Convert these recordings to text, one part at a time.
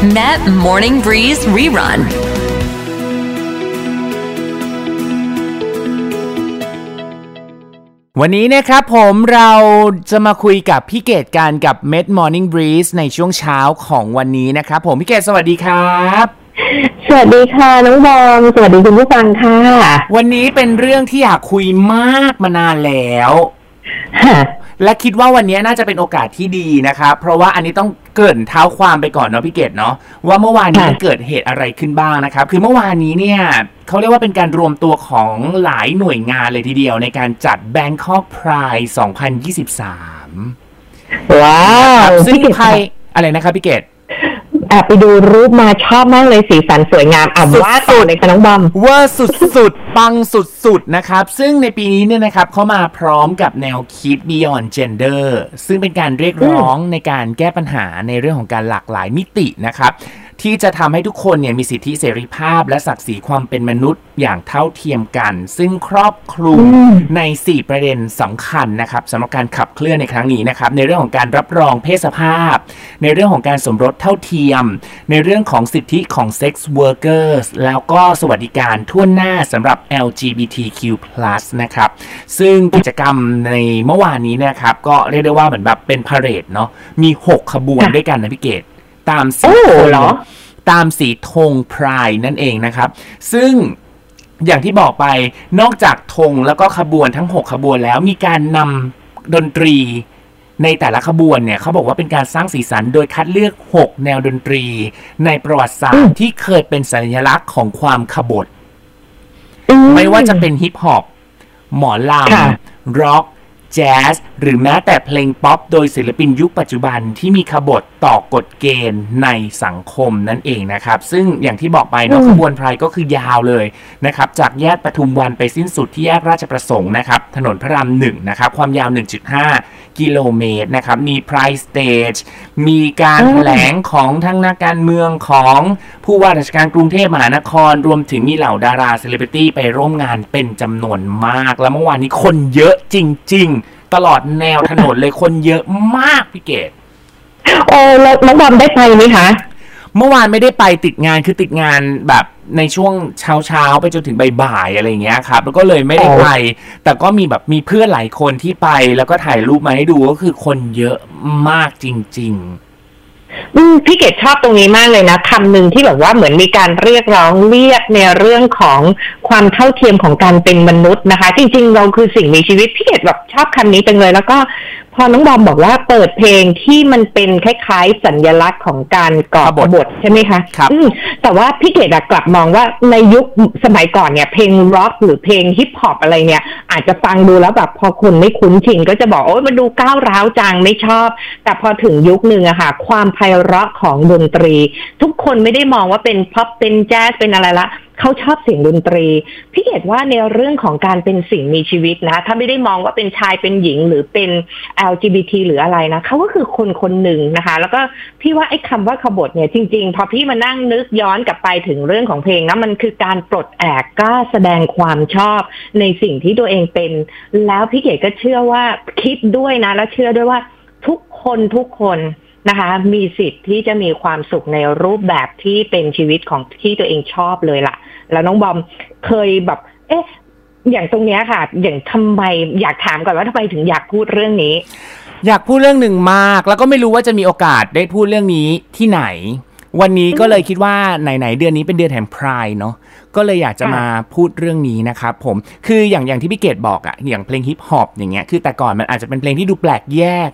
Met Morning Breeze Rerun วันนี้นะครับผมเราจะมาคุยกับพี่เกดกันกับ Med Morning Breeze ในช่วงเช้าของวันนี้นะครับผมพี่เกดสวัสดีครับสวัสดีค่ะน้องบอมสวัสดีคุณผู้ฟังค่ะ วันนี้เป็นเรื่องที่อยากคุยมากมานานแล้วค่ะ และคิดว่าวันนี้น่าจะเป็นโอกาสที่ดีนะครับ เพราะว่าอันนี้ต้องเกริ่นเท้าความไปก่อนเนาะพี่เกดเนาะว่าเมื่อวานนี้ค่ะมันเกิดเหตุอะไรขึ้นบ้างนะครับ คือเมื่อวานนี้เนี่ยเขาเรียกว่าเป็นการรวมตัวของหลายหน่วยงานเลยทีเดียวในการจัด Bangkok Pride 2023 ว้าควรับซึ่งพี่เกดใครอะไรนะครับพี่เกด แอบไปดูรูปมาชอบมากเลยสีสันสวยงามอะสุดๆ ว่าสุดเลยค่ะน้องบอม เวอร์สุดๆปังสุดสุดนะครับ ซึ่งในปีนี้เนี่ยนะครับเขามาพร้อมกับแนวคิด Beyond Gender ซึ่งเป็นการเรียกร้องในการแก้ปัญหาในเรื่องของการหลากหลายมิตินะครับ ที่จะทำให้ทุกคนเนี่ยมีสิทธิเสรีภาพ และศักดิ์ศรีความเป็นมนุษย์อย่างเท่าเทียมกัน ซึ่งครอบคลุมอืมใน 4 ประเด็นสำคัญนะครับสำหรับการขับเคลื่อนในครั้งนี้นะครับในเรื่องของการรับรองเพศสภาพ ในเรื่องของการสมรสเท่าเทียม ในเรื่องของสิทธิของ sex workers แล้วก็สวัสดิการทั่วหน้าสำหรับ LGBTQ+ นะครับซึ่งกิจกรรมในเมื่อวานนี้เนะครับก็เรียกได้ว่าเหมือนแบบเป็นพาเหรดเนาะมี 6 ขบวนค่ะด้วยกันนะพี่เกด ตามสีโอ้ธงเหรอ ตามสีธงพรายนั่นเองนะครับ ซึ่งอย่างที่บอกไปนอกจากธงแล้วก็ขบวนทั้ง 6 ขบวนแล้วมีการนำดนตรีในแต่ละขบวนเนี่ยเขาบอกว่าเป็นการสร้างสีสันโดยคัดเลือก 6 แนวดนตรี ในประวัติศาสตร์ที่เคยเป็นสัญลักษณ์ของความขบฏอืม ไม่ว่าจะเป็นฮิปฮอปหมอลำค่ะ ร็อก แจ๊ส หรือแม้แต่เพลงป๊อปโดยศิลปินยุคปัจจุบันที่มีขบฏ ต่อกฎเกณฑ์ในสังคมนั่นเองนะครับ ซึ่งอย่างที่บอกไปเนาะขบวน Pride ก็คือยาวเลยนะครับ จากแยกปทุมวันไปสิ้นสุดที่แยกราชประสงค์นะครับ ถนนพระรามหนึ่งนะครับ ความยาว 1.5 กิโลเมตรนะครับ มี Pride stage มีการอืมแถลงของทั้งนักการเมืองของผู้ว่าราชการกรุงเทพมหานคร รวมถึงมีเหล่าดาราเซเลบริตี้ไปร่วมงานเป็นจำนวนมาก แล้วเมื่อวานนี้คนเยอะจริง ๆ ตลอดแนวถนนเลยคนเยอะมากพี่เกด โอ้แล้วน้องบอมได้ไปไหมคะเมื่อวานไม่ได้ไปติดงานคือติดงานแบบในช่วงเช้าเช้าๆไปจนถึงบ่ายๆอะไรอย่างเงี้ยครับแล้วก็เลยไม่ได้ไป แต่ก็มีแบบมีเพื่อนหลายคนที่ไปแล้วก็ถ่ายรูปมาให้ดูก็คือคนเยอะมากจริงอืมพี่เกดชอบตรงนี้มากเลยนะคำหนึ่งที่แบบว่าเหมือนมีการเรียกร้องเรียกในเรื่องของ ความเท่าเทียมของการเป็นมนุษย์นะคะ จริงๆ เราคือสิ่งมีชีวิตพี่เกดแบบชอบคำนี้จังเลย แล้วก็พอน้องบอมบอกว่าเปิดเพลงที่มันเป็นคล้ายๆ สัญลักษณ์ของการก่อขบฏขบฏใช่ไหมคะครับอืมแต่ว่าพี่เกดอะกลับมองว่าในยุคสมัยก่อนเนี่ยเพลงร็อกหรือเพลงฮิปฮอปอะไรเนี่ย อาจจะฟังดูแล้วแบบพอคนไม่คุ้นชินก็จะบอกโอ้ยมันดูก้าวร้าวจังไม่ชอบ แต่พอถึงยุคหนึ่งอะค่ะ ความไพเราะของดนตรี ทุกคนไม่ได้มองว่าเป็นพ็อปเป็นแจ๊สเป็นอะไรละ เขาชอบเสียงดนตรี พี่เกดว่าในเรื่องของการเป็นสิ่งมีชีวิตนะ ถ้าไม่ได้มองว่าเป็นชายเป็นหญิงหรือเป็น LGBT หรืออะไรนะเขาก็คือคนคนหนึ่งนะคะ แล้วก็พี่ว่าไอ้คำว่าขบฏเนี่ยจริง ๆ พอพี่มานั่งนึกย้อนกลับไปถึงเรื่องของเพลงนะมันคือการปลดแอกกล้าแสดงความชอบในสิ่งที่ตัวเองเป็น แล้วพี่เกดก็เชื่อว่าคิดด้วยนะ แล้วเชื่อด้วยว่าทุกคนทุกคน นะคะ มีสิทธิ์ที่จะมีความสุขในรูปแบบที่เป็นชีวิตของที่ตัวเองชอบเลยล่ะ แล้วน้องบอมเคยแบบ เอ๊ะ อย่างตรงเนี้ยค่ะ อย่างทำไมอยากถามก่อนว่าทำไมถึงอยากพูดเรื่องนี้ๆอยากพูดเรื่องหนึ่งมาก แล้วก็ไม่รู้ว่าจะมีโอกาสได้พูดเรื่องนี้ที่ไหน วันนี้ก็เลยคิดว่าไหนๆเดือนนี้เป็นเดือนแห่งพรายเนาะก็เลยอยากจะค่ะมาพูดเรื่องนี้นะครับผมคืออย่างอย่างที่พี่เกดบอกอะอย่างเพลงฮิปฮอปอย่างเงี้ยคือแต่ก่อนมันอาจจะเป็นเพลงที่ดูแปลกแยก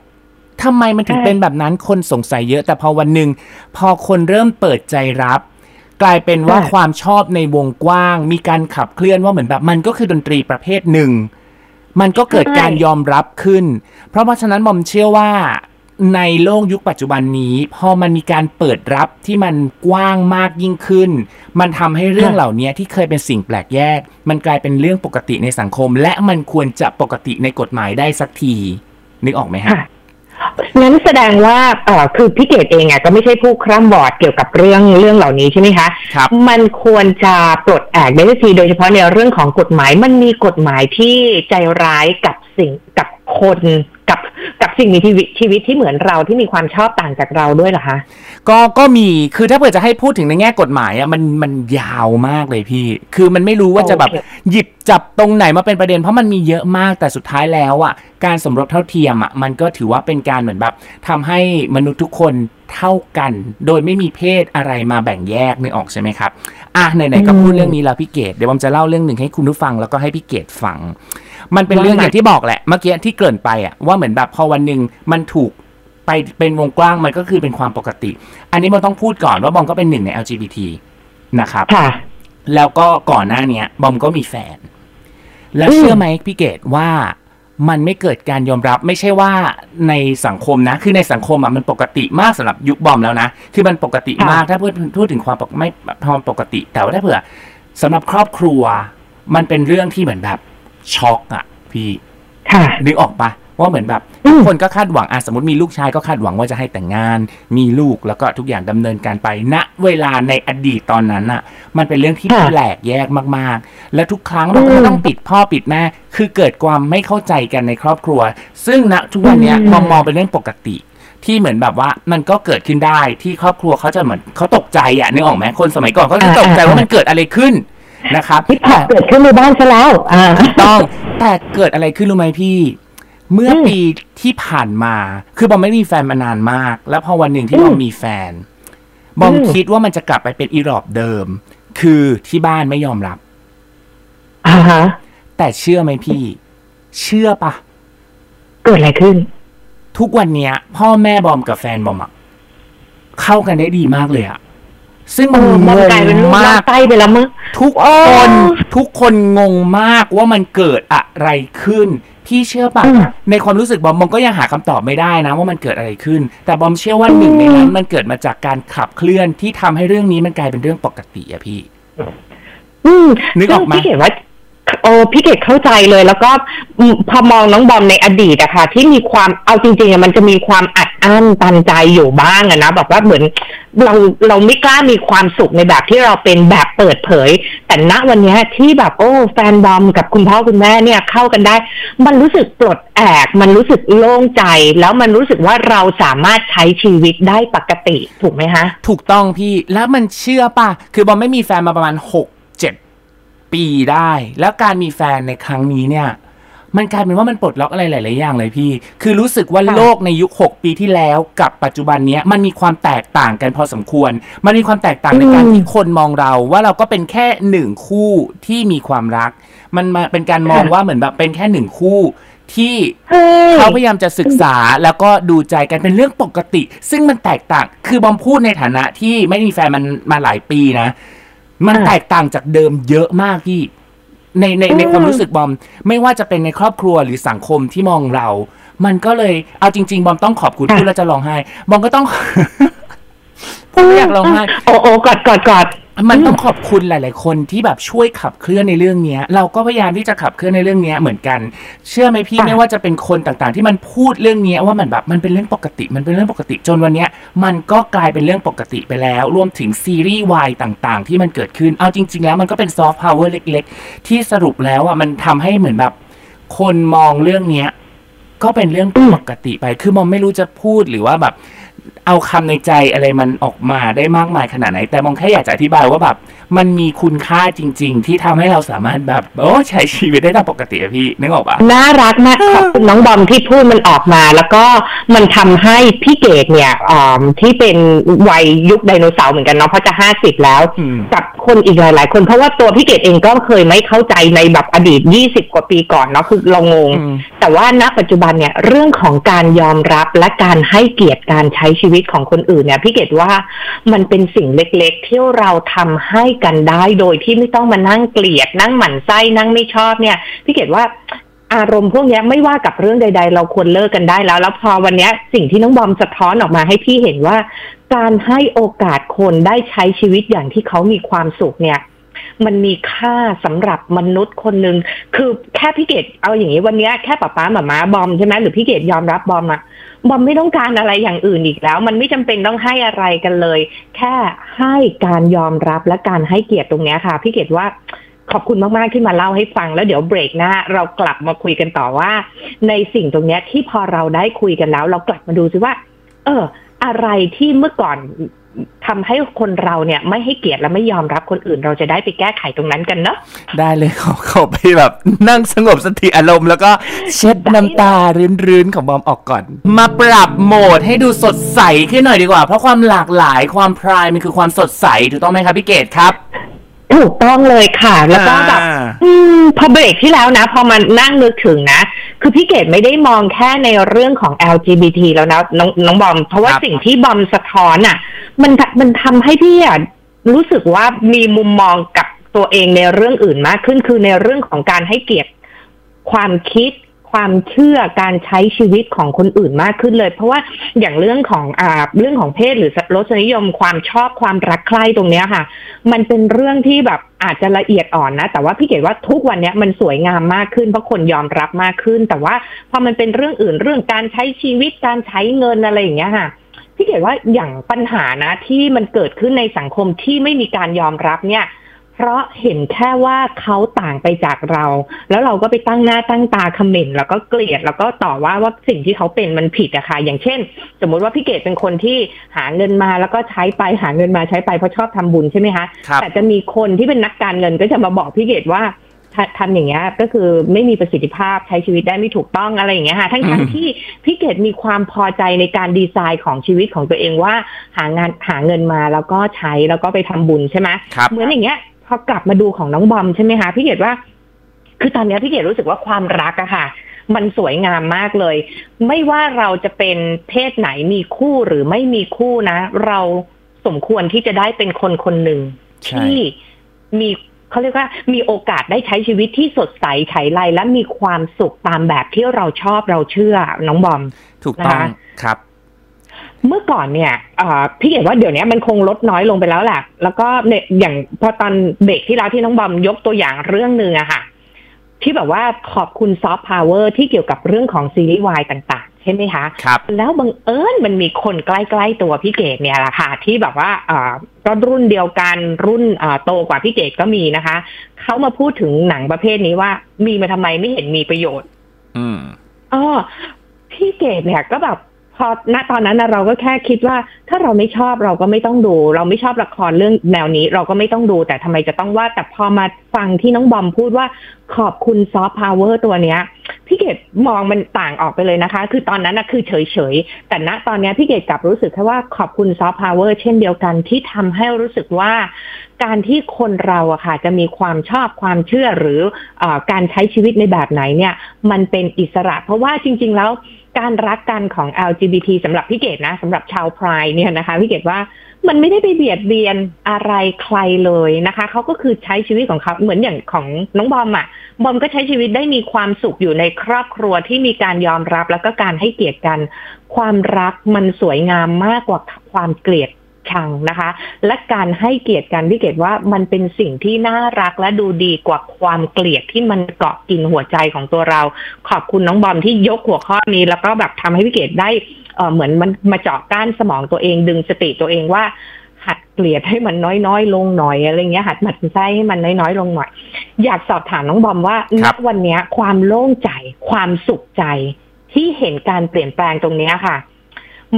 ทำไมมันถึงใช่เป็นแบบนั้นคนสงสัยเยอะ แต่พอวันหนึ่งพอคนเริ่มเปิดใจรับ กลายเป็นว่าความชอบในวงกว้าง มีการขับเคลื่อนว่าเหมือนแบบมันก็คือดนตรีประเภทหนึ่ง มันก็เกิดการยอมรับขึ้น เพราะเพราะฉะนั้นบอมเชื่อว่าในโลกยุคปัจจุบันนี้ พอมันมีการเปิดรับที่มันกว้างมากยิ่งขึ้น มันทำให้เรื่องเหล่านี้ที่เคยเป็นสิ่งแปลกแยก มันกลายเป็นเรื่องปกติในสังคม และมันควรจะปกติในกฎหมายได้สักที นึกออกไหมฮะ ค่ะงั้นแสดงว่าเออคือพี่เกดเองอะก็ไม่ใช่ผู้คร่ำบอดเกี่ยวกับเรื่องเรื่องเหล่านี้ใช่ไหมคะครับมันควรจะปลดแอกได้สักทีโดยเฉพาะในเรื่องของกฎหมาย มันมีกฎหมายที่ใจร้ายกับสิ่งกับ คนกับกับสิ่งมีชีวิตชีวิตที่เหมือนเราที่มีความชอบต่างจากเราด้วยเหรอคะก็ก็มีคือถ้าเผื่อจะให้พูดถึงในแง่กฎหมายอะมันมันยาวมากเลยพี่ คือมันไม่รู้ว่าจะแบบโอเคหยิบจับตรงไหนมาเป็นประเด็น เพราะมันมีเยอะมากแต่สุดท้ายแล้วอะการสมรสเท่าเทียมอะมันก็ถือว่าเป็นการเหมือนแบบทำให้มนุษย์ทุกคนเท่ากัน โดยไม่มีเพศอะไรมาแบ่งแยกนึกออกใช่ไหมครับอะไหนๆก็พูดเรื่องนี้แล้วพี่เกดเดี๋ยวผมจะเล่าเรื่องหนึ่งให้คุณผู้ฟังแล้วก็ให้พี่เกดฟัง มันเป็นเรื่องอย่างที่บอกแหละเมื่อกี้ที่เกริ่นไปอะว่าเหมือนแบบพอวันหนึ่งมันถูกไปเป็นวงกว้างมันก็คือเป็นความปกติ อันนี้บอมต้องพูดก่อนว่าบอมก็เป็นหนึ่งใน LGBT นะครับค่ะ แล้วก็ก่อนหน้าเนี้ย บอมก็มีแฟน แล้วเชื่อไหมพี่เกดว่ามันไม่เกิดการยอมรับไม่ใช่ว่าในสังคมนะ คือในสังคมอะมันปกติมากสำหรับยุคบอมแล้วนะ คือมันปกติมากถ้าพูดพูดถึงความปกไม่ความปกติ แต่ว่าถ้าเผื่อสำหรับครอบครัว มันเป็นเรื่องที่เหมือนแบบ ช็อกอะพี่ค่ะนึกออกปะว่าเหมือนแบบอืทุกมคนก็คาดหวังอะสมมติมีลูกชายก็คาดหวังว่าจะให้แต่งงาน มีลูกแล้วก็ทุกอย่างดำเนินการไปณเวลาในอดีตตอนนั้นอะมันเป็นเรื่องที่ค่ะแปลกแยกมากๆ และทุกครั้งเราก็อืมต้องปิดพ่อปิดแม่คือเกิดความไม่เข้าใจกันในครอบครัว ซึ่งณทุกวันเนี้ยอืมมองมองเป็นเรื่องปกติที่เหมือนแบบว่ามันก็เกิดขึ้นได้ที่ครอบครัวเขาจะเหมือนเขาตกใจอะนึกออกไหมคนสมัยก่อนเขาจะตกใจว่ามันเกิดอะไรขึ้น นะครับฮิปฮอปเกิดขึ้นในบ้านซะแล้วอ่าต้องแต่เกิดอะไรขึ้นรู้ไหมพี่ เมื่ออมปีที่ผ่านมา คือบอมไม่มีแฟนมานานมาก แล้วพอวันหนึ่งที่อืมบอมมีแฟน บอมอืมคิดว่ามันจะกลับไปเป็นอีรอบเดิม คือที่บ้านไม่ยอมรับอ่าฮะแต่เชื่อไหมพี่ เชื่อปะเกิดอะไรขึ้น ทุกวันเนี้ย พ่อแม่บอมกับแฟนบอมอะเข้ากันได้ดีมากเลยอะ ซึ่งเอมันอมันงกลายเป็นงลูกมาลากกไต้ไปแล้วมั้งทุกโอ้คนทุกคนงงมากว่ามันเกิดอะไรขึ้น พี่เชื่อปะอืมในความรู้สึกบอมบอมก็ยังหาคำตอบไม่ได้นะ ว่ามันเกิดอะไรขึ้น แต่บอมเชื่อว่าหนึ่งในนั้นมันเกิดมาจากการขับเคลื่อนที่ทำให้เรื่องนี้มันกลายเป็นเรื่องปกติอะพี่ อืมนึกออกไหมซึ่งพี่เกดว่าโอ้พี่เกดเข้าใจเลย แล้วก็อืมพอมองน้องบอมในอดีตอะค่ะที่มีความเอาจริงๆอะมันจะมีความอัด อั้นตันใจอยู่บ้างอะนะแบบว่าเหมือนเราเราไม่กล้ามีความสุขในแบบที่เราเป็นแบบเปิดเผย แต่ณวันนี้ที่แบบโอ้แฟนบอมกับคุณพ่อคุณแม่เนี่ยเข้ากันได้ มันรู้สึกปลดแอกมันรู้สึกโล่งใจ แล้วมันรู้สึกว่าเราสามารถใช้ชีวิตได้ปกติถูกไหมคะถูกต้องพี่แล้วมันเชื่อป่ะ คือบอมไม่มีแฟนมาประมาณหกเจ็ดปีได้ แล้วการมีแฟนในครั้งนี้เนี่ย มันกลายเป็นว่ามันปลดล็อกอะไรหลาย ๆ อย่างเลยพี่ คือรู้สึกว่าค่ะโลกในยุค 6 ปีที่แล้วกับปัจจุบันเนี้ยมันมีความแตกต่างกันพอสมควร มันมีความแตกต่างในการที่คนมองเรา ว่าเราก็เป็นแค่หนึ่งคู่ที่มีความรัก มันมาเป็นการมองว่าเหมือนแบบเป็นแค่หนึ่งคู่ที่เฮ้ยเขาพยายามจะศึกษาแล้วก็ดูใจกันเป็นเรื่องปกติ ซึ่งมันแตกต่าง คือบอมพูดในฐานะที่ไม่มีแฟนมันมาหลายปีนะ มันอ่าแตกต่างจากเดิมเยอะมากพี่ ในในในอืมความรู้สึกบอม ไม่ว่าจะเป็นในครอบครัวหรือสังคมที่มองเรา มันก็เลยเอาจริง ๆ บอมต้องขอบคุณพูดแล้วจะร้องไห้ บอมก็ต้องพูดแล้วอยากร้องไห้ โอ้โอ้กอดกอดกอด มันต้องขอบคุณหลาย ๆ คนที่แบบช่วยขับเคลื่อนในเรื่องเนี้ย เราก็พยายามที่จะขับเคลื่อนในเรื่องเนี้ยเหมือนกัน เชื่อไหมพี่ค่ะไม่ว่าจะเป็นคนต่าง ๆ ที่มันพูดเรื่องเนี้ยว่ามันแบบมันเป็นเรื่องปกติ มันเป็นเรื่องปกติจนวันเนี้ย มันก็กลายเป็นเรื่องปกติไปแล้ว รวมถึงซีรีส์วายต่าง ๆ ที่มันเกิดขึ้นเอาจริง ๆ แล้วมันก็เป็นซอฟต์พาวเวอร์เล็ก ๆ ที่สรุปแล้วอะมันทำให้เหมือนแบบ คนมองเรื่องเนี้ยก็เป็นเรื่องปกติไป คือมองไม่รู้จะพูดหรือว่าแบบ เอาคำในใจอะไรมันออกมาได้มากมายขนาดไหน แต่มองแค่อยากจะอธิบายว่าแบบ มันมีคุณค่าจริง ๆ ที่ทำให้เราสามารถแบบโอ้ใช้ชีวิตได้ตามปกติอะพี่นึกออกปะน่ารักมากขอบคุณน้องบอมที่พูดมันออกมา แล้วก็มันทำให้พี่เกดเนี่ยอ่าที่เป็นวัยยุคไดโนเสาร์เหมือนกันเนาะเพราะจะห้าสิบแล้วอืมกับคนอีกหลาย ๆ คนเพราะว่าตัวพี่เกดเองก็เคยไม่เข้าใจในแบบอดีตยี่สิบกว่าปีก่อนเนาะคือเรางงอืมแต่ว่าณปัจจุบันเนี่ยเรื่องของการยอมรับและการให้เกียรติการใช้ชีวิตของคนอื่นเนี่ยพี่เกดว่ามันเป็นสิ่งเล็กๆ ที่เราทำให้กันได้โดยที่ไม่ต้องมานั่งเกลียดนั่งหมั่นไส้นั่งไม่ชอบเนี่ยพี่เกดว่าอารมณ์พวกนี้ไม่ว่ากับเรื่องใด ๆ เราควรเลิกกันได้แล้ว แล้วพอวันนี้สิ่งที่น้องบอมสะท้อนออกมาให้พี่เห็นว่า การให้โอกาสคนได้ใช้ชีวิตอย่างที่เขามีความสุขเนี่ยมันมีค่าสำหรับมนุษย์คนหนึ่งคือแค่พี่เกดเอาอย่างนี้วันนี้แค่ป้าป้าหมามาบอมใช่ไหมหรือพี่เกดยอมรับบอมอะ บอมไม่ต้องการอะไรอย่างอื่นอีกแล้ว มันไม่จำเป็นต้องให้อะไรกันเลย แค่ให้การยอมรับและการให้เกียรติตรงนี้ค่ะ พี่เกดว่าขอบคุณมาก ๆ ที่มาเล่าให้ฟังแล้วเดี๋ยวเบรกหน้า เรากลับมาคุยกันต่อว่า ในสิ่งตรงนี้ที่พอเราได้คุยกันแล้ว เรากลับมาดูซิว่า เออ อะไรที่เมื่อก่อน ทำให้คนเราเนี่ยไม่ให้เกียรติและไม่ยอมรับคนอื่น เราจะได้ไปแก้ไขตรงนั้นกันเนาะได้เลยขอขอไปแบบ นั่งสงบสติอารมณ์แล้วก็เช็ดน้ำตารื้นๆของบอมออกก่อน มาปรับโหมดให้ดูสดใสขึ้นหน่อยดีกว่า เพราะความหลากหลายความพรายมันคือความสดใสถูกต้องไหมครับพี่เกดครับ ถูกต้องเลยค่ะ แล้วก็แบบอ่าอืมพอเบรกที่แล้วนะ พอมันนั่งนึกถึงนะ คือพี่เกดไม่ได้มองแค่ในเรื่องของ LGBT แล้วนะน้องน้องบอม เพราะว่าครับสิ่งที่บอมสะท้อนอะ มันมันทำให้พี่อะรู้สึกว่ามีมุมมองกับตัวเองในเรื่องอื่นมากขึ้นคือในเรื่องของการให้เกียรติความคิด ความเชื่อการใช้ชีวิตของคนอื่นมากขึ้นเลย เพราะว่าอย่างเรื่องของอ่าเรื่องของเพศหรือรสนิยมความชอบความรักใคร่ตรงเนี้ยค่ะ มันเป็นเรื่องที่แบบอาจจะละเอียดอ่อนนะ แต่ว่าพี่เกดว่าทุกวันเนี้ยมันสวยงามมากขึ้นเพราะคนยอมรับมากขึ้น แต่ว่าพอมันเป็นเรื่องอื่นเรื่องการใช้ชีวิตการใช้เงินอะไรอย่างเงี้ยค่ะพี่เกดว่าอย่างปัญหานะที่มันเกิดขึ้นในสังคมที่ไม่มีการยอมรับเนี่ย เพราะเห็นแค่ว่าเขาต่างไปจากเรา แล้วเราก็ไปตั้งหน้าตั้งตาคอมเมนต์แล้วก็เกลียดแล้วก็ต่อว่าว่าสิ่งที่เขาเป็นมันผิดอะค่ะ อย่างเช่น สมมุติว่าพี่เกดเป็นคนที่หาเงินมาแล้วก็ใช้ไปหาเงินมาใช้ไปเพราะชอบทำบุญใช่ไหมคะครับแต่จะมีคนที่เป็นนักการเงินก็จะมาบอกพี่เกดว่าททำอย่างเงี้ยก็คือไม่มีประสิทธิภาพใช้ชีวิตได้ไม่ถูกต้องอะไรอย่างเงี้ยค่ะทั้งอืทั้งมที่พี่เกดมีความพอใจในการดีไซน์ของชีวิตของตัวเองว่าหางานหาเงินมาแล้วก็ใช้แล้วก็ไปทำบุญใช่ไหมครับเหมือนอย่างเงี้ย พอกลับมาดูของน้องบอมใช่ไหมคะพี่เกดว่า คือตอนเนี้ยพี่เกดรู้สึกว่าความรักอะค่ะ มันสวยงามมากเลย ไม่ว่าเราจะเป็นเพศไหนมีคู่หรือไม่มีคู่นะ เราสมควรที่จะได้เป็นคนคนหนึ่งใช่ที่มีเขาเรียกว่ามีโอกาสได้ใช้ชีวิตที่สดใสไฉไลและมีความสุขตามแบบที่เราชอบเราเชื่อน้องบอม ถูกต้องนะคะครับ เมื่อก่อนเนี่ยเอ่อพี่เห็นว่าเดี๋ยวนี้มันคงลดน้อยลงไปแล้วแหละแล้วก็เนี่ยอย่างพอตอนเบรกที่แล้วที่น้องบอมยกตัวอย่างเรื่องหนึ่งอะค่ะ ที่แบบว่าขอบคุณซอฟต์พาวเวอร์ที่เกี่ยวกับเรื่องของซีรีส์วายต่างๆ ใช่ไหมคะครับแล้วบังเอิญมันมีคนใกล้ๆตัวพี่เกดเนี่ยแหละค่ะ ที่แบบว่าเอ่อก็รุ่นเดียวกันรุ่นเอ่อโตกว่าพี่เกดก็มีนะคะ เขามาพูดถึงหนังประเภทนี้ว่ามีมาทำไมไม่เห็นมีประโยชน์ อืมอ๋อพี่เกดเนี่ยก็แบบ พอณตอนนั้นเราก็แค่คิดว่า ถ้าเราไม่ชอบเราก็ไม่ต้องดู เราไม่ชอบละครเรื่องแนวนี้ เราก็ไม่ต้องดู แต่ทำไมจะต้องว่าแต่พอมาฟังที่น้องบอมพูดว่าขอบคุณซอฟต์พาวเวอร์ตัวเนี้ยพี่เกดมองมันต่างออกไปเลยนะคะ คือตอนนั้นนะคือเฉยเฉยๆแต่ณตอนนี้พี่เกดกลับรู้สึกแค่ว่าขอบคุณซอฟต์พาวเวอร์เช่นเดียวกันที่ทำให้รู้สึกว่า การที่คนเราอะค่ะจะมีความชอบความเชื่อหรืออการใช้ชีวิตในแบบไหนเนี่ย มันเป็นอิสระ เพราะว่าจริง ๆ แล้ว การรักกันของ LGBT สำหรับพี่เกดนะสำหรับชาว Pride เนี่ยนะคะพี่เกดว่ามันไม่ได้ไปเบียดเบียนอะไรใครเลยนะคะเขาก็คือใช้ชีวิตของเขาเหมือนอย่างของน้องบอมอะบอมก็ใช้ชีวิตได้มีความสุขอยู่ในครอบครัวที่มีการยอมรับแล้วก็การให้เกียรติกัน ความรักมันสวยงามมากกว่าความเกลียด ชังนะคะ และการให้เกียรติกันพี่เกดว่ามันเป็นสิ่งที่น่ารักและดูดีกว่าความเกลียดที่มันเกาะกินหัวใจของตัวเรา ขอบคุณน้องบอมที่ยกหัวข้อนี้ แล้วก็แบบทำให้พี่เกดได้เหมือนมันมาเจาะก้านสมองตัวเองดึงสติตัวเองว่าหัดเกลียดให้มันน้อยๆ ลงหน่อยอะไรเงี้ยหัดหมันไส้ให้มันน้อยๆ ลงหน่อย อยากสอบถามน้องบอมว่าณวันนี้ความโล่งใจ ความสุขใจที่เห็นการเปลี่ยนแปลงตรงนี้ค่ะ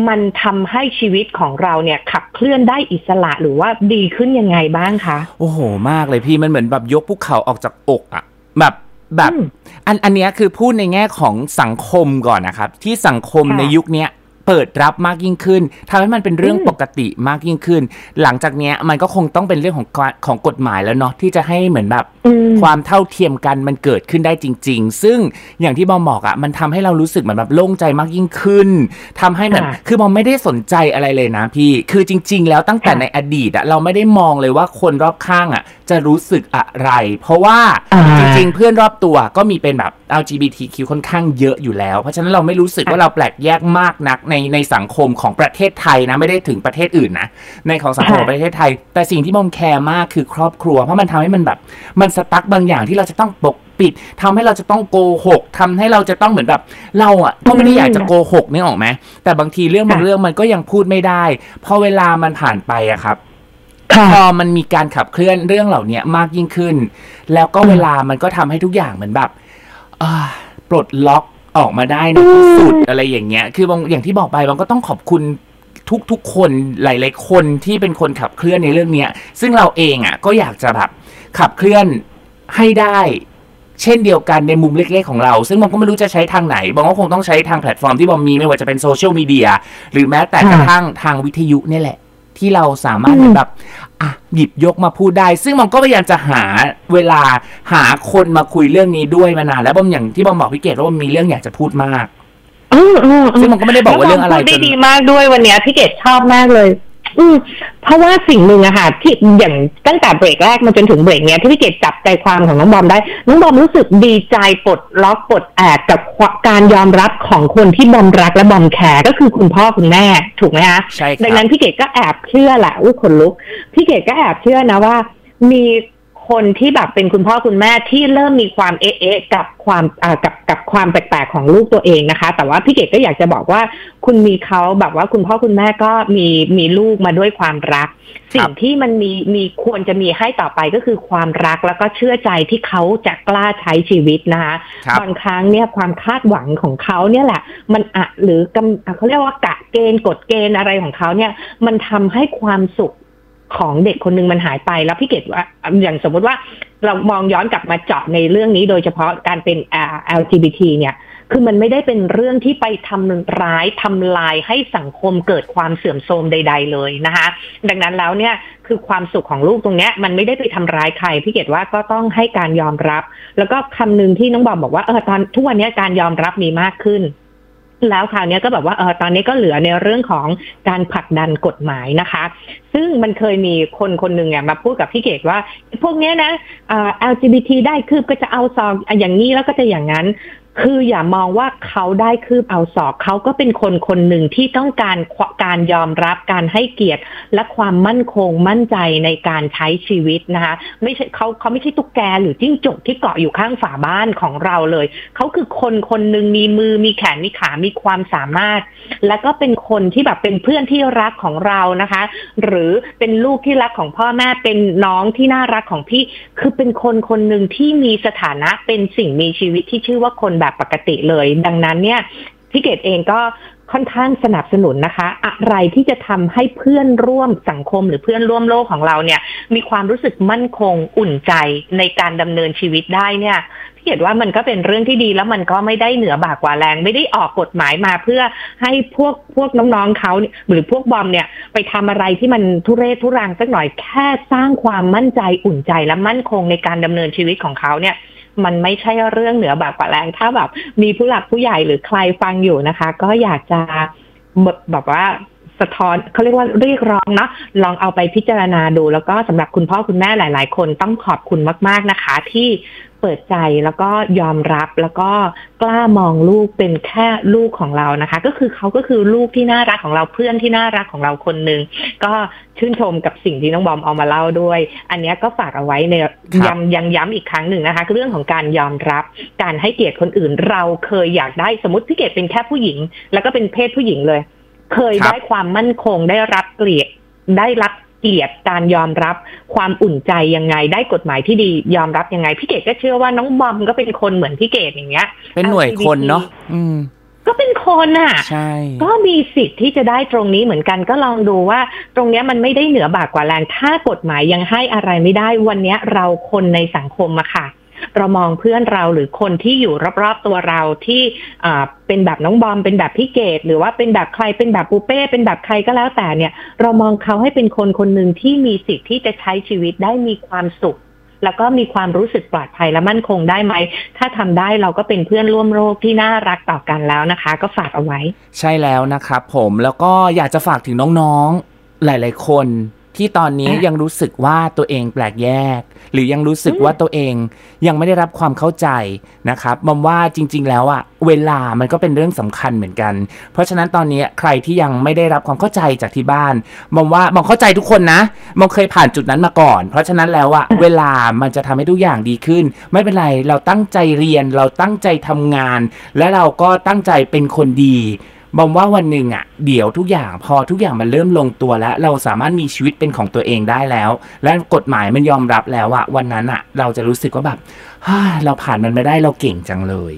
มันทำให้ชีวิตของเราเนี่ยขับเคลื่อนได้อิสระหรือว่าดีขึ้นยังไงบ้างคะ โอ้โห มากเลยพี่มันเหมือนแบบยกภูเขาออกจากอกอะแบบแบบอืมอันอันเนี้ยคือพูดในแง่ของสังคมก่อนนะครับ ที่สังคมค่ะในยุคเนี้ย เปิดรับมากยิ่งขึ้นทำให้มันเป็นเรื่องอืมปกติมากยิ่งขึ้น หลังจากเนี้ยมันก็คงต้องเป็นเรื่องของการของกฎหมายแล้วเนาะที่จะให้เหมือนแบบอืมความเท่าเทียมกันมันเกิดขึ้นได้จริง ๆ ซึ่งอย่างที่บอมบอกอะ่ะมันทำให้เรารู้สึกเหมือนแบบโล่งใจมากยิ่งขึ้นทำให้เหมือนค่ะคือบอมไม่ได้สนใจอะไรเลยนะพี่ คือจริง ๆ แล้วตั้งแต่ค่ะในอดีตอะเราไม่ได้มองเลยว่าคนรอบข้างอะจะรู้สึกอะไร เพราะว่าอ่าจริง ๆ เพื่อนรอบตัวก็มีเป็นแบบ LGBTQ ค่อนข้างเยอะอยู่แล้ว เพราะฉะนั้นเราไม่รู้สึกว่าเราแปลกแยกมากนักในในสังคมของประเทศไทยนะไม่ได้ถึงประเทศอื่นนะในของสังคมของประเทศไทย แต่สิ่งที่บอมแคร์มากคือครอบครัว เพราะมันทำให้มันแบบ มันสตั๊กบางอย่างที่เราจะต้องปกปิดทำให้เราจะต้องโกหกทำให้เราจะต้องเหมือนแบบ เราอะก็ไม่ได้อยากจะโกหกนี่ออกไหมแต่บางทีเรื่องบางค่ะเรื่องมันก็ยังพูดไม่ได้พอเวลามันผ่านไปอะครับค่ะพอมันมีการขับเคลื่อนเรื่องเหล่านี้มากยิ่งขึ้น แล้วก็เวลามันก็ทำให้ทุกอย่างเหมือนแบบอ่าปลดล็อก ออกมาได้ในที่สุดอะไรอย่างเงี้ย คือบางอย่างที่บอกไปบางก็ต้องขอบคุณทุกๆคนหลาย ๆ คนที่เป็นคนขับเคลื่อนในเรื่องเนี้ย ซึ่งเราเองอะก็อยากจะแบบขับเคลื่อนให้ได้เช่นเดียวกันในมุมเล็กๆของเรา ซึ่งบอมก็ไม่รู้จะใช้ทางไหนบอมก็คงต้องใช้ทางแพลตฟอร์มที่บอมมีไม่ว่าจะเป็นโซเชียลมีเดียหรือแม้แต่กระทั่งทางวิทยุเนี่ยแหละ ที่เราสามารถเหมือนแบบ อะหยิบยกมาพูดได้ ซึ่งบอมก็พยายามจะหาเวลาหาคนมาคุยเรื่องนี้ด้วยมานานแล้วบอมอย่างที่บอมบอกพี่เกดว่าบอมมีเรื่องอยากจะพูดมากอืมอืมอืซึ่งมันก็ไม่ได้บอกว่าเรื่องอะไรพูดได้จนดีมากด้วยวันเนี้ยพี่เกดชอบมากเลย อืมเพราะว่าสิ่งหนึ่งอะค่ะที่อย่างตั้งแต่เบรกแรกมาจนถึงเบรกเนี้ยที่พี่เกดจับใจความของน้องบอมได้ น้องบอมรู้สึกดีใจปลดล็อกปลดแอกกับการยอมรับของคนที่บอมรักและบอมแคร์ก็คือคุณพ่อคุณแม่ถูกไหมคะใช่ครับดังนั้นพี่เกดก็แอบเชื่อแหละอุ้ยขนลุก พี่เกดก็แอบเชื่อนะว่า มี คนที่แบบเป็นคุณพ่อคุณแม่ที่เริ่มมีความเอ๊ะเอ๊ะกับความอ่ากับกับความแปลกๆของลูกตัวเองนะคะ แต่ว่าพี่เกดก็อยากจะบอกว่า คุณมีเขาแบบว่าคุณพ่อคุณแม่ก็มีมีลูกมาด้วยความรัก สิ่งที่มันมีมีควรจะมีให้ต่อไปก็คือความรักแล้วก็เชื่อใจที่เขาจะกล้าใช้ชีวิตนะคะครับบางครั้งเนี่ยความคาดหวังของเขาเนี่ยแหละ มันอะหรือกำอะเขาเรียกว่ากะเกณฑ์กฎเกณฑ์อะไรของเขาเนี่ย มันทำให้ความสุข ของเด็กคนหนึ่งมันหายไป แล้วพี่เกดว่าอย่างสมมติว่าเรามองย้อนกลับมาเจาะในเรื่องนี้โดยเฉพาะการเป็น LGBT เนี่ย คือมันไม่ได้เป็นเรื่องที่ไปทำร้ายทำลายให้สังคมเกิดความเสื่อมโทรมใด ๆ เลยนะคะ ดังนั้นแล้วเนี่ยคือความสุขของลูกตรงเนี้ยมันไม่ได้ไปทำร้ายใครพี่เกดว่าก็ต้องให้การยอมรับ แล้วก็คำหนึ่งที่น้องบอมบอกว่าเออตอนทุกวันนี้การยอมรับมีมากขึ้น แล้วคราวนี้ก็แบบว่าเออตอนนี้ก็เหลือในเรื่องของการผลักดันกฎหมายนะคะ ซึ่งมันเคยมีคนคนหนึ่งเนี่ยมาพูดกับพี่เกดว่า พวกเนี้ยนะอ่า LGBT ได้คืบก็จะเอาซองอย่างนี้แล้วก็จะอย่างนั้น คืออย่ามองว่าเขาได้คืบเอาศอกเขาก็เป็นคนคนหนึ่งที่ต้องการการยอมรับการให้เกียรติ และความมั่นคงมั่นใจในการใช้ชีวิตนะคะไม่ใช่เขาเขาไม่ใช่ตุ๊กแกหรือจิ้งจกที่เกาะอยู่ข้างฝาบ้านของเราเลย เขาคือคนคนหนึ่งมีมือมีแขนมีขามีความสามารถ แล้วก็เป็นคนที่แบบเป็นเพื่อนที่รักของเรานะคะ หรือเป็นลูกที่รักของพ่อแม่เป็นน้องที่น่ารักของพี่คือเป็นคนคนหนึ่งที่มีสถานะเป็นสิ่งมีชีวิตที่ชื่อว่าคนแบบปกติเลย ดังนั้นเนี่ยพี่เกดเองก็ค่อนข้างสนับสนุนนะคะ อะไรที่จะทำให้เพื่อนร่วมสังคมหรือเพื่อนร่วมโลกของเราเนี่ย มีความรู้สึกมั่นคงอุ่นใจในการดำเนินชีวิตได้เนี่ยพี่เกดว่ามันก็เป็นเรื่องที่ดีแล้วมันก็ไม่ได้เหนือบากกว่าแรง ไม่ได้ออกกฎหมายมาเพื่อให้พวกพวกน้องๆเขาหรือพวกบอมเนี่ย ไปทำอะไรที่มันทุเรศทุรังสักหน่อยแค่สร้างความมั่นใจอุ่นใจและมั่นคงในการดำเนินชีวิตของเขาเนี่ย มันไม่ใช่เรื่องเหนือบากกว่าแรง ถ้าแบบมีผู้หลักผู้ใหญ่หรือใครฟังอยู่นะคะ ก็อยากจะแบบว่าสะท้อนเขาเรียกว่าเรียกร้องเนาะลองเอาไปพิจารณาดู แล้วก็สำหรับคุณพ่อคุณแม่หลาย ๆ คนต้องขอบคุณมาก ๆนะคะ ที่ เปิดใจแล้วก็ยอมรับแล้วก็กล้ามองลูกเป็นแค่ลูกของเรานะคะ ก็คือเขาก็คือลูกที่น่ารักของเราเพื่อนที่น่ารักของเราคนหนึ่งก็ชื่นชมกับสิ่งที่น้องบอมเอามาเล่าด้วย อันนี้ก็ฝากเอาไว้ในย้ำยังย้ำอีกครั้งหนึ่งนะคะคือเรื่องของการยอมรับการให้เกียรติคนอื่น เราเคยอยากได้สมมติพี่เกดเป็นแค่ผู้หญิง แล้วก็เป็นเพศผู้หญิงเลย เคยครับได้ความมั่นคงได้รับเกลียดได้รับ เกียรติการยอมรับความอุ่นใจยังไง ได้กฎหมายที่ดียอมรับยังไง พี่เกดก็เชื่อว่าน้องบอมก็เป็นคนเหมือนพี่เกดอย่างเงี้ย เป็นหน่วยคนเนาะอืมก็เป็นคนอะใช่ก็มีสิทธิ์ที่จะได้ตรงนี้เหมือนกันก็ลองดูว่า ตรงเนี้ยมันไม่ได้เหนือบากกว่าแรง ถ้ากฎหมายยังให้อะไรไม่ได้วันเนี้ยเราคนในสังคมอะค่ะ เรามองเพื่อนเราหรือคนที่อยู่รอบๆตัวเราที่อ่าเป็นแบบน้องบอมเป็นแบบพี่เกดหรือว่าเป็นแบบใครเป็นแบบปูเป้เป็นแบบใครก็แล้วแต่เนี่ย เรามองเขาให้เป็นคนคนหนึ่งที่มีสิทธิ์ที่จะใช้ชีวิตได้มีความสุขแล้วก็มีความรู้สึกปลอดภัยและมั่นคงได้ไหม ถ้าทำได้เราก็เป็นเพื่อนร่วมโลกที่น่ารักต่อกันแล้วนะคะ ก็ฝากเอาไว้ ใช่แล้วนะครับผมแล้วก็อยากจะฝากถึงน้องๆหลาย ๆ คน ที่ตอนนี้อะยังรู้สึกว่าตัวเองแปลกแยก หรือยังรู้สึกอืมว่าตัวเองยังไม่ได้รับความเข้าใจนะครับมอมว่าจริง ๆ แล้วอะเวลามันก็เป็นเรื่องสำคัญเหมือนกัน เพราะฉะนั้นตอนนี้ใครที่ยังไม่ได้รับความเข้าใจจากที่บ้านมอมว่ามอมเข้าใจทุกคนนะมอมเคยผ่านจุดนั้นมาก่อน เพราะฉะนั้นแล้วอะเวลามันจะทำให้ทุกอย่างดีขึ้น ไม่เป็นไรเราตั้งใจเรียนเราตั้งใจทำงาน และเราก็ตั้งใจเป็นคนดี บอมว่าวันหนึ่งอะเดี๋ยวทุกอย่างพอทุกอย่างมันเริ่มลงตัวแล้ว เราสามารถมีชีวิตเป็นของตัวเองได้แล้ว และกฎหมายมันยอมรับแล้วอะวันนั้นอะเราจะรู้สึกว่าแบบเราผ่านมันมาได้เราเก่งจังเลย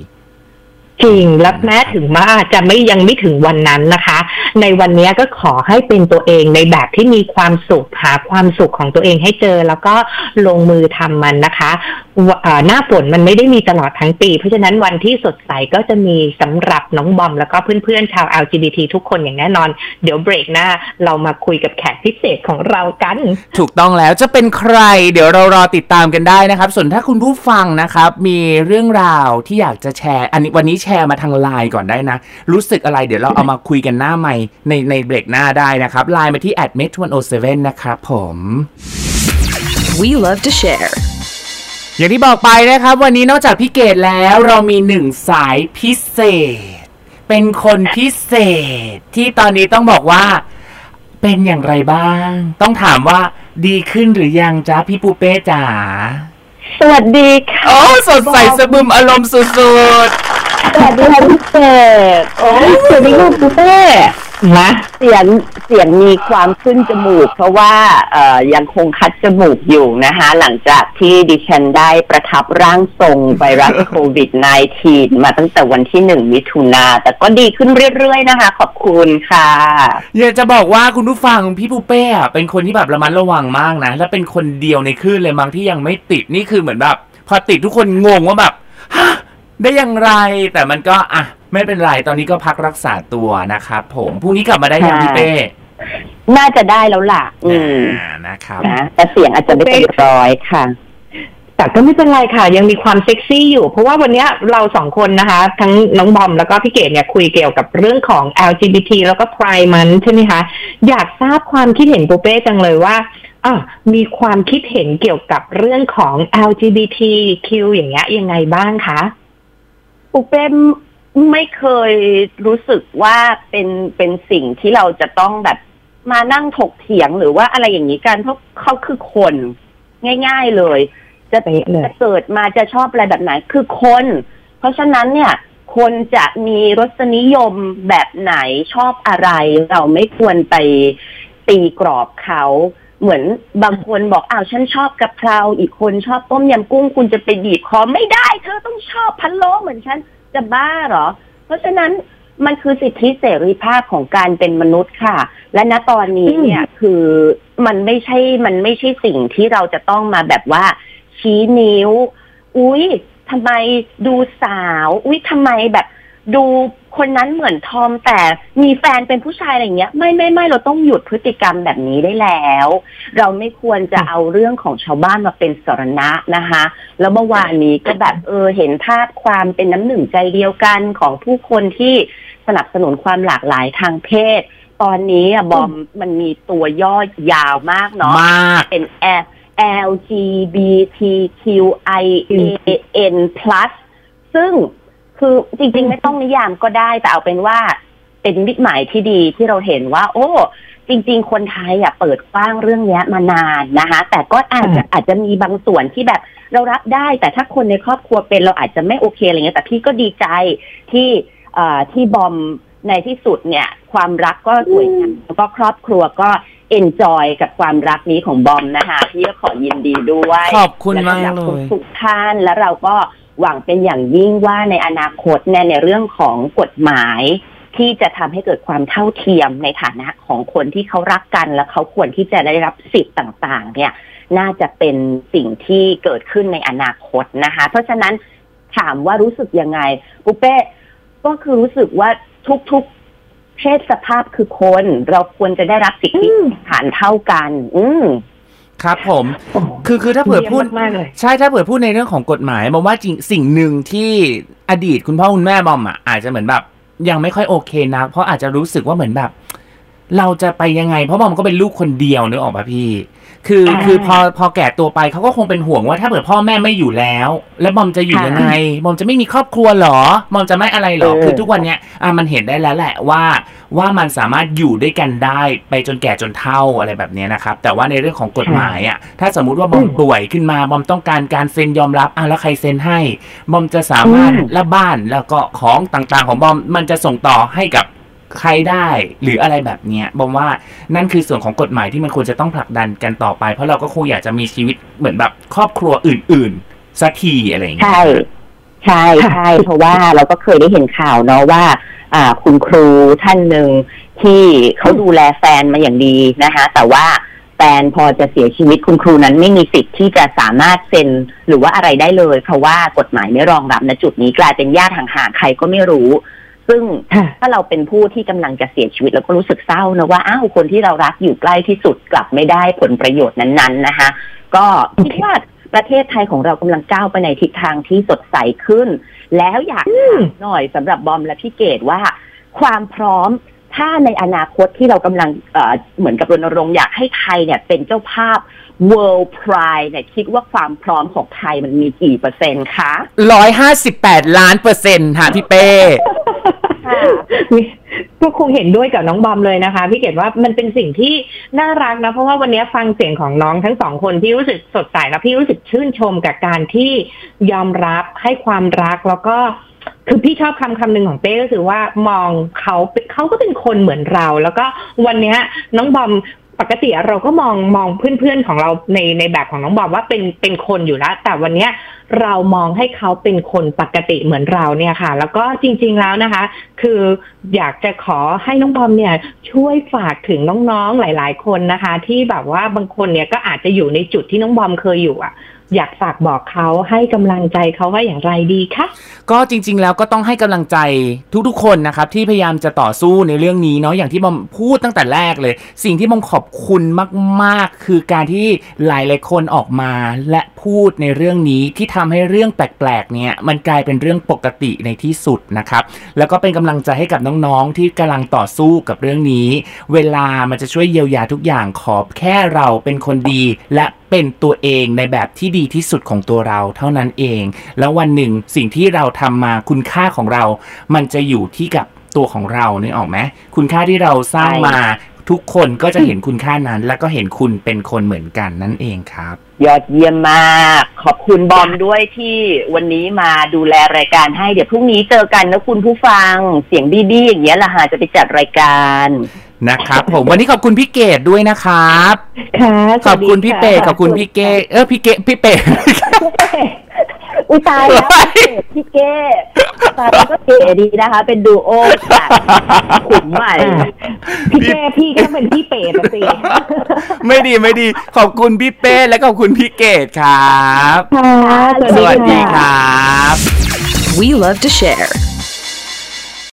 จริงและแม้ถึงว่าจะไม่ยังไม่ถึงวันนั้นนะคะ ในวันนี้ก็ขอให้เป็นตัวเองในแบบที่มีความสุขหาความสุขของตัวเองให้เจอ แล้วก็ลงมือทำมันนะคะหน้าฝนมันไม่ได้มีตลอดทั้งปี เพราะฉะนั้นวันที่สดใสก็จะมีสำหรับน้องบอม แล้วก็เพื่อนๆชาว LGBT ทุกคนอย่างแน่นอน เดี๋ยวเบรกหน้า เรามาคุยกับแขกพิเศษของเรากัน ถูกต้องแล้วจะเป็นใคร เดี๋ยวเรารอติดตามกันได้นะครับ ส่วนถ้าคุณผู้ฟังนะครับ มีเรื่องราวที่อยากจะแชร์ อันนี้วันนี้แชร์มาทางไลน์ก่อนได้นะ รู้สึกอะไรเดี๋ยวเราเอามาคุยกันหน้าใหม่ในในเบรกหน้าได้นะครับไลน์มาที่ at m e t 1 0 7 นะครับผม We love to share. อย่างที่บอกไปนะครับ วันนี้นอกจากพี่เกดแล้วเรามีหนึ่งสายพิเศษ เป็นคนพิเศษที่ตอนนี้ต้องบอกว่า เป็นอย่างไรบ้าง ต้องถามว่าดีขึ้นหรือยังจ้าพี่ปูเป้จ๋าสวัสดีค่ะ โอ้สดใสสะบึมอารมณ์สุดสวัสดีค่ะพี่เศษโอ้ยสวัสดีค่ะพี่เป้ นะเสียงเสียงมีความขึ้นจมูก เพราะว่าเอ่อยังคงคัดจมูกอยู่นะคะหลังจากที่ดิฉันได้ประทับร่างทรงไวรัสโควิด -19 มาตั้งแต่วันที่หนึ่งมิถุนาแต่ก็ดีขึ้นเรื่อยๆนะคะ ขอบคุณค่ะๆอยากจะบอกว่าคุณผู้ฟังพี่ปูเป้อะเป็นคนที่แบบระมัดระวังมากนะ และเป็นคนเดียวในคลื่นเลยมั้งที่ยังไม่ติดนี่คือเหมือนแบบ พอติดทุกคนงงว่าแบบฮะ ได้อย่างไรแต่มันก็อะไม่เป็นไรตอนนี้ก็พักรักษาตัวนะครับผมพรุ่งนี้กลับมาได้ยังพี่เป้น่าจะได้แล้วล่ะ อืมอ่านะครับนะแต่เสียงอาจจะไม่เต็มร้อยค่ะ แต่ก็ไม่เป็นไรค่ะ ยังมีความเซ็กซี่อยู่ เพราะว่าวันเนี้ยเราสองคนนะคะ ทั้งน้องบอมแล้วก็พี่เกดเนี่ยคุยเกี่ยวกับเรื่องของ LGBT แล้วก็ Pride Month ใช่ไหมคะ อยากทราบความคิดเห็นปูเป้จังเลยว่าอะมีความคิดเห็นเกี่ยวกับเรื่องของ LGBTQ อย่างเงี้ยยังไงบ้างคะ ปูเป้มไม่เคยรู้สึกว่าเป็นเป็นสิ่งที่เราจะต้องแบบมานั่งถกเถียงหรือว่าอะไรอย่างนี้กันเพราะเขาคือคนง่าย ๆเลย จะเป๊ะเลยจะเกิดมาจะชอบอะไรแบบไหนคือคน เพราะฉะนั้นเนี่ย คนจะมีรสนิยมแบบไหนชอบอะไร เราไม่ควรไปตีกรอบเขา เหมือนบางคนบอกอ้าวฉันชอบกะเพราอีกคนชอบต้มยำกุ้งคุณจะไปบีบคอไม่ได้เธอต้องชอบพะโลเหมือนฉันจะบ้าเหรอ เพราะฉะนั้นมันคือสิทธิเสรีภาพของการเป็นมนุษย์ค่ะ และณตอนนี้เนี่ยคือมันไม่ใช่มันไม่ใช่สิ่งที่เราจะต้องมาแบบว่า ชี้นิ้ว อุ๊ยทำไมดูสาว อุ๊ยทำไมแบบ ดูคนนั้นเหมือนทอมแต่มีแฟนเป็นผู้ชายอะไรอย่างเงี้ย ไม่ไม่ไม่เราต้องหยุดพฤติกรรมแบบนี้ได้แล้ว เราไม่ควรจะเอาเรื่องของชาวบ้านมาเป็นสรณะนะคะ แล้วเมื่อวานนี้ก็แบบเออเห็นภาพความเป็นน้ำหนึ่งใจเดียวกันของผู้คนที่สนับสนุนความหลากหลายทางเพศ ตอนนี้อะบอมมันมีตัวย่อยาวมากเนาะมากเป็น L LGBTQIAN+ ซึ่ง คือจริง ๆ ไม่ต้องนิยามก็ได้แต่เอาเป็นว่า เป็นมิตหมายที่ดีที่เราเห็นว่า โอ้จริง ๆ คนไทยอะเปิดกว้างเรื่องเนี้ยมานานนะคะ แต่ก็อาจจะอาจจะมีบางส่วนที่แบบเรารับได้ แต่ถ้าคนในครอบครัวเป็นเราอาจจะไม่โอเคอะไรเงี้ยแต่พี่ก็ดีใจที่เอ่อที่บอมในที่สุดเนี่ย ความรักก็สวยงามแล้วก็ครอบครัวก็ enjoy กับความรักนี้ของบอมนะคะ พี่ก็ขอยินดีด้วยขอบคุณมากและสำหรับเลยทุกๆท่านแล้วเราก็ หวังเป็นอย่างยิ่งว่าในอนาคตเนี่ยในเรื่องของกฎหมายที่จะทำให้เกิดความเท่าเทียมในฐานะของคนที่เขารักกัน และเขาควรที่จะได้รับสิทธิ์ต่างๆ เนี่ย น่าจะเป็นสิ่งที่เกิดขึ้นในอนาคตนะคะ เพราะฉะนั้นถามว่ารู้สึกยังไงปุ๊เป้ก็คือรู้สึกว่าทุกๆเพศสภาพคือคน เราควรจะได้รับสิทธิฐานเท่ากัน อืม ครับผมคือคือถ้าเผื่อพูดเยี่ยมมากๆเลยใช่ถ้าเผื่อพูดในเรื่องของกฎหมายมองว่าจริงสิ่งหนึ่งที่อดีตคุณพ่อคุณแม่บอมอะอาจจะเหมือนแบบ ยังไม่ค่อยโอเคนะเพราะอาจจะรู้สึกว่าเหมือนแบบ เราจะไปยังไง เพราะบอมก็เป็นลูกคนเดียวนึกออกปะพี่ คืออ่าคือพอพอแก่ตัวไปเขาก็คงเป็นห่วงว่าถ้าเผื่อพ่อแม่ไม่อยู่แล้ว แล้วบอมจะอยู่ค่ะยังไง บอมจะไม่มีครอบครัวเหรอบอมจะไม่อะไรเหรอเออคือทุกวันเนี้ยอะมันเห็นได้แล้วแหละว่า ว่ามันสามารถอยู่ด้วยกันได้ไปจนแก่จนเฒ่าอะไรแบบเนี้ยนะครับ แต่ว่าในเรื่องของกฎหมายอะถ้าสมมุติว่าบอมป่วยขึ้นมาบอมต้องการการเซ็นยอมรับอะแล้วใครเซ็นให้ บอมจะสามารถอืมละบ้านแล้วก็ของต่างๆ ของบอมมันจะส่งต่อให้กับ ใครได้หรืออะไรแบบเนี้ยบอมว่านั่นคือส่วนของกฎหมายที่มันควรจะต้องผลักดันกันต่อไป เพราะเราก็คงอยากจะมีชีวิตเหมือนแบบครอบครัวอื่นๆสักทีอะไรอย่างเงี้ยใช่ใช่ใช่เพราะว่าเราก็เคยได้เห็นข่าวเนาะว่า อ่า คุณครูท่านหนึ่งที่เขาดูแลแฟนมาอย่างดีนะคะ แต่ว่าแฟนพอจะเสียชีวิตคุณครูนั้นไม่มีสิทธิ์ที่จะสามารถเซ็นหรือว่าอะไรได้เลย เพราะว่ากฎหมายไม่รองรับณจุดนี้กลายเป็นญาติห่างๆใครก็ไม่รู้ ซึ่งค่ะถ้าเราเป็นผู้ที่กำลังจะเสียชีวิตเราก็รู้สึกเศร้านะว่าอ้าวคนที่เรารักอยู่ใกล้ที่สุดกลับไม่ได้ผลประโยชน์นั้นๆนะคะ ก็คิดว่าประเทศไทยของเรากำลังก้าวไปในทิศทางที่สดใสขึ้น แล้วอยากถามหน่อยสำหรับบอมและพี่เกดว่า ความพร้อมถ้าในอนาคตที่เรากำลังเอ่อเหมือนกับรณรงค์อยากให้ไทยเนี่ย เป็นเจ้าภาพ World Pride เนี่ยคิดว่าความพร้อมของไทยมันมีกี่เปอร์เซ็นต์คะร้อยห้าสิบแปดล้านเปอร์เซ็นต์ค่ะพี่เป้ ก็คงเห็นด้วยกับน้องบอมเลยนะคะ พี่เกดว่ามันเป็นสิ่งที่น่ารักนะ เพราะว่าวันนี้ฟังเสียงของน้องทั้งสองคนที่รู้สึกสดใสแล้วพี่รู้สึกชื่นชมกับการที่ยอมรับให้ความรักแล้วก็คือพี่ชอบคำคำหนึ่งของเป้ก็คือว่ามองเขาเขาก็เป็นคนเหมือนเรา แล้วก็วันนี้น้องบอม ปกติเราก็มองมองเพื่อนๆของเราในในแบบของน้องบอมว่าเป็นเป็นคนอยู่แล้ว แต่วันเนี้ยเรามองให้เขาเป็นคนปกติเหมือนเราเนี่ยค่ะ แล้วก็จริง ๆแล้วนะคะ คืออยากจะขอให้น้องบอมเนี่ยช่วยฝากถึงน้องๆหลาย ๆ คนนะคะ ที่แบบว่าบางคนเนี่ยก็อาจจะอยู่ในจุดที่น้องบอมเคยอยู่อะ อยากฝากบอกเขาให้กำลังใจเขาว่าอย่างไรดีคะก็จริง ๆ แล้วก็ต้องให้กำลังใจทุกๆ คนนะครับ ที่พยายามจะต่อสู้ในเรื่องนี้เนาะอย่างที่บอมพูดตั้งแต่แรกเลย สิ่งที่บอมขอบคุณมาก ๆ คือการที่หลาย ๆ คนออกมาและพูดในเรื่องนี้ที่ทำให้เรื่องแปลกๆเนี่ยมันกลายเป็นเรื่องปกติในที่สุดนะครับ แล้วก็เป็นกำลังใจให้กับน้องๆ ที่กำลังต่อสู้กับเรื่องนี้ เวลามันจะช่วยเยียวยาทุกอย่างขอแค่เราเป็นคนดีและ เป็นตัวเองในแบบที่ดีที่สุดของตัวเราเท่านั้นเอง แล้ววันหนึ่งสิ่งที่เราทำมาคุณค่าของเรา มันจะอยู่ที่กับตัวของเราเนี่ยออกไหมคุณค่าที่เราสร้างมาทุกคนก็จะเห็นคุณค่านั้น แล้วก็เห็นคุณเป็นคนเหมือนกันนั่นเองครับ ยอดเยี่ยมมาก ขอบคุณบอมด้วยที่วันนี้มาดูแลรายการให้เดี๋ยวพรุ่งนี้เจอกันนะคุณผู้ฟังเสียงดีๆอย่างเงี้ยละหาจะไปจัดรายการ นะครับผมวันนี้ขอบคุณพี่เกดด้วยนะครับ ค่ะขอบคุณพี่เป้ขอบคุณพี่เกดเออพี่เกดพี่เป้อุยตายแล้วพี่เก้ตายแล้วก็เก๋ดีนะคะ เป็นดูโอจากขุมใหม่อ่าพี่เป้พี่ก็เป็นพี่เป๋ปะสิไม่ดีไม่ดี ขอบคุณพี่เป้และขอบคุณพี่เกดครับค่ะสวัสดีครับ We love to share.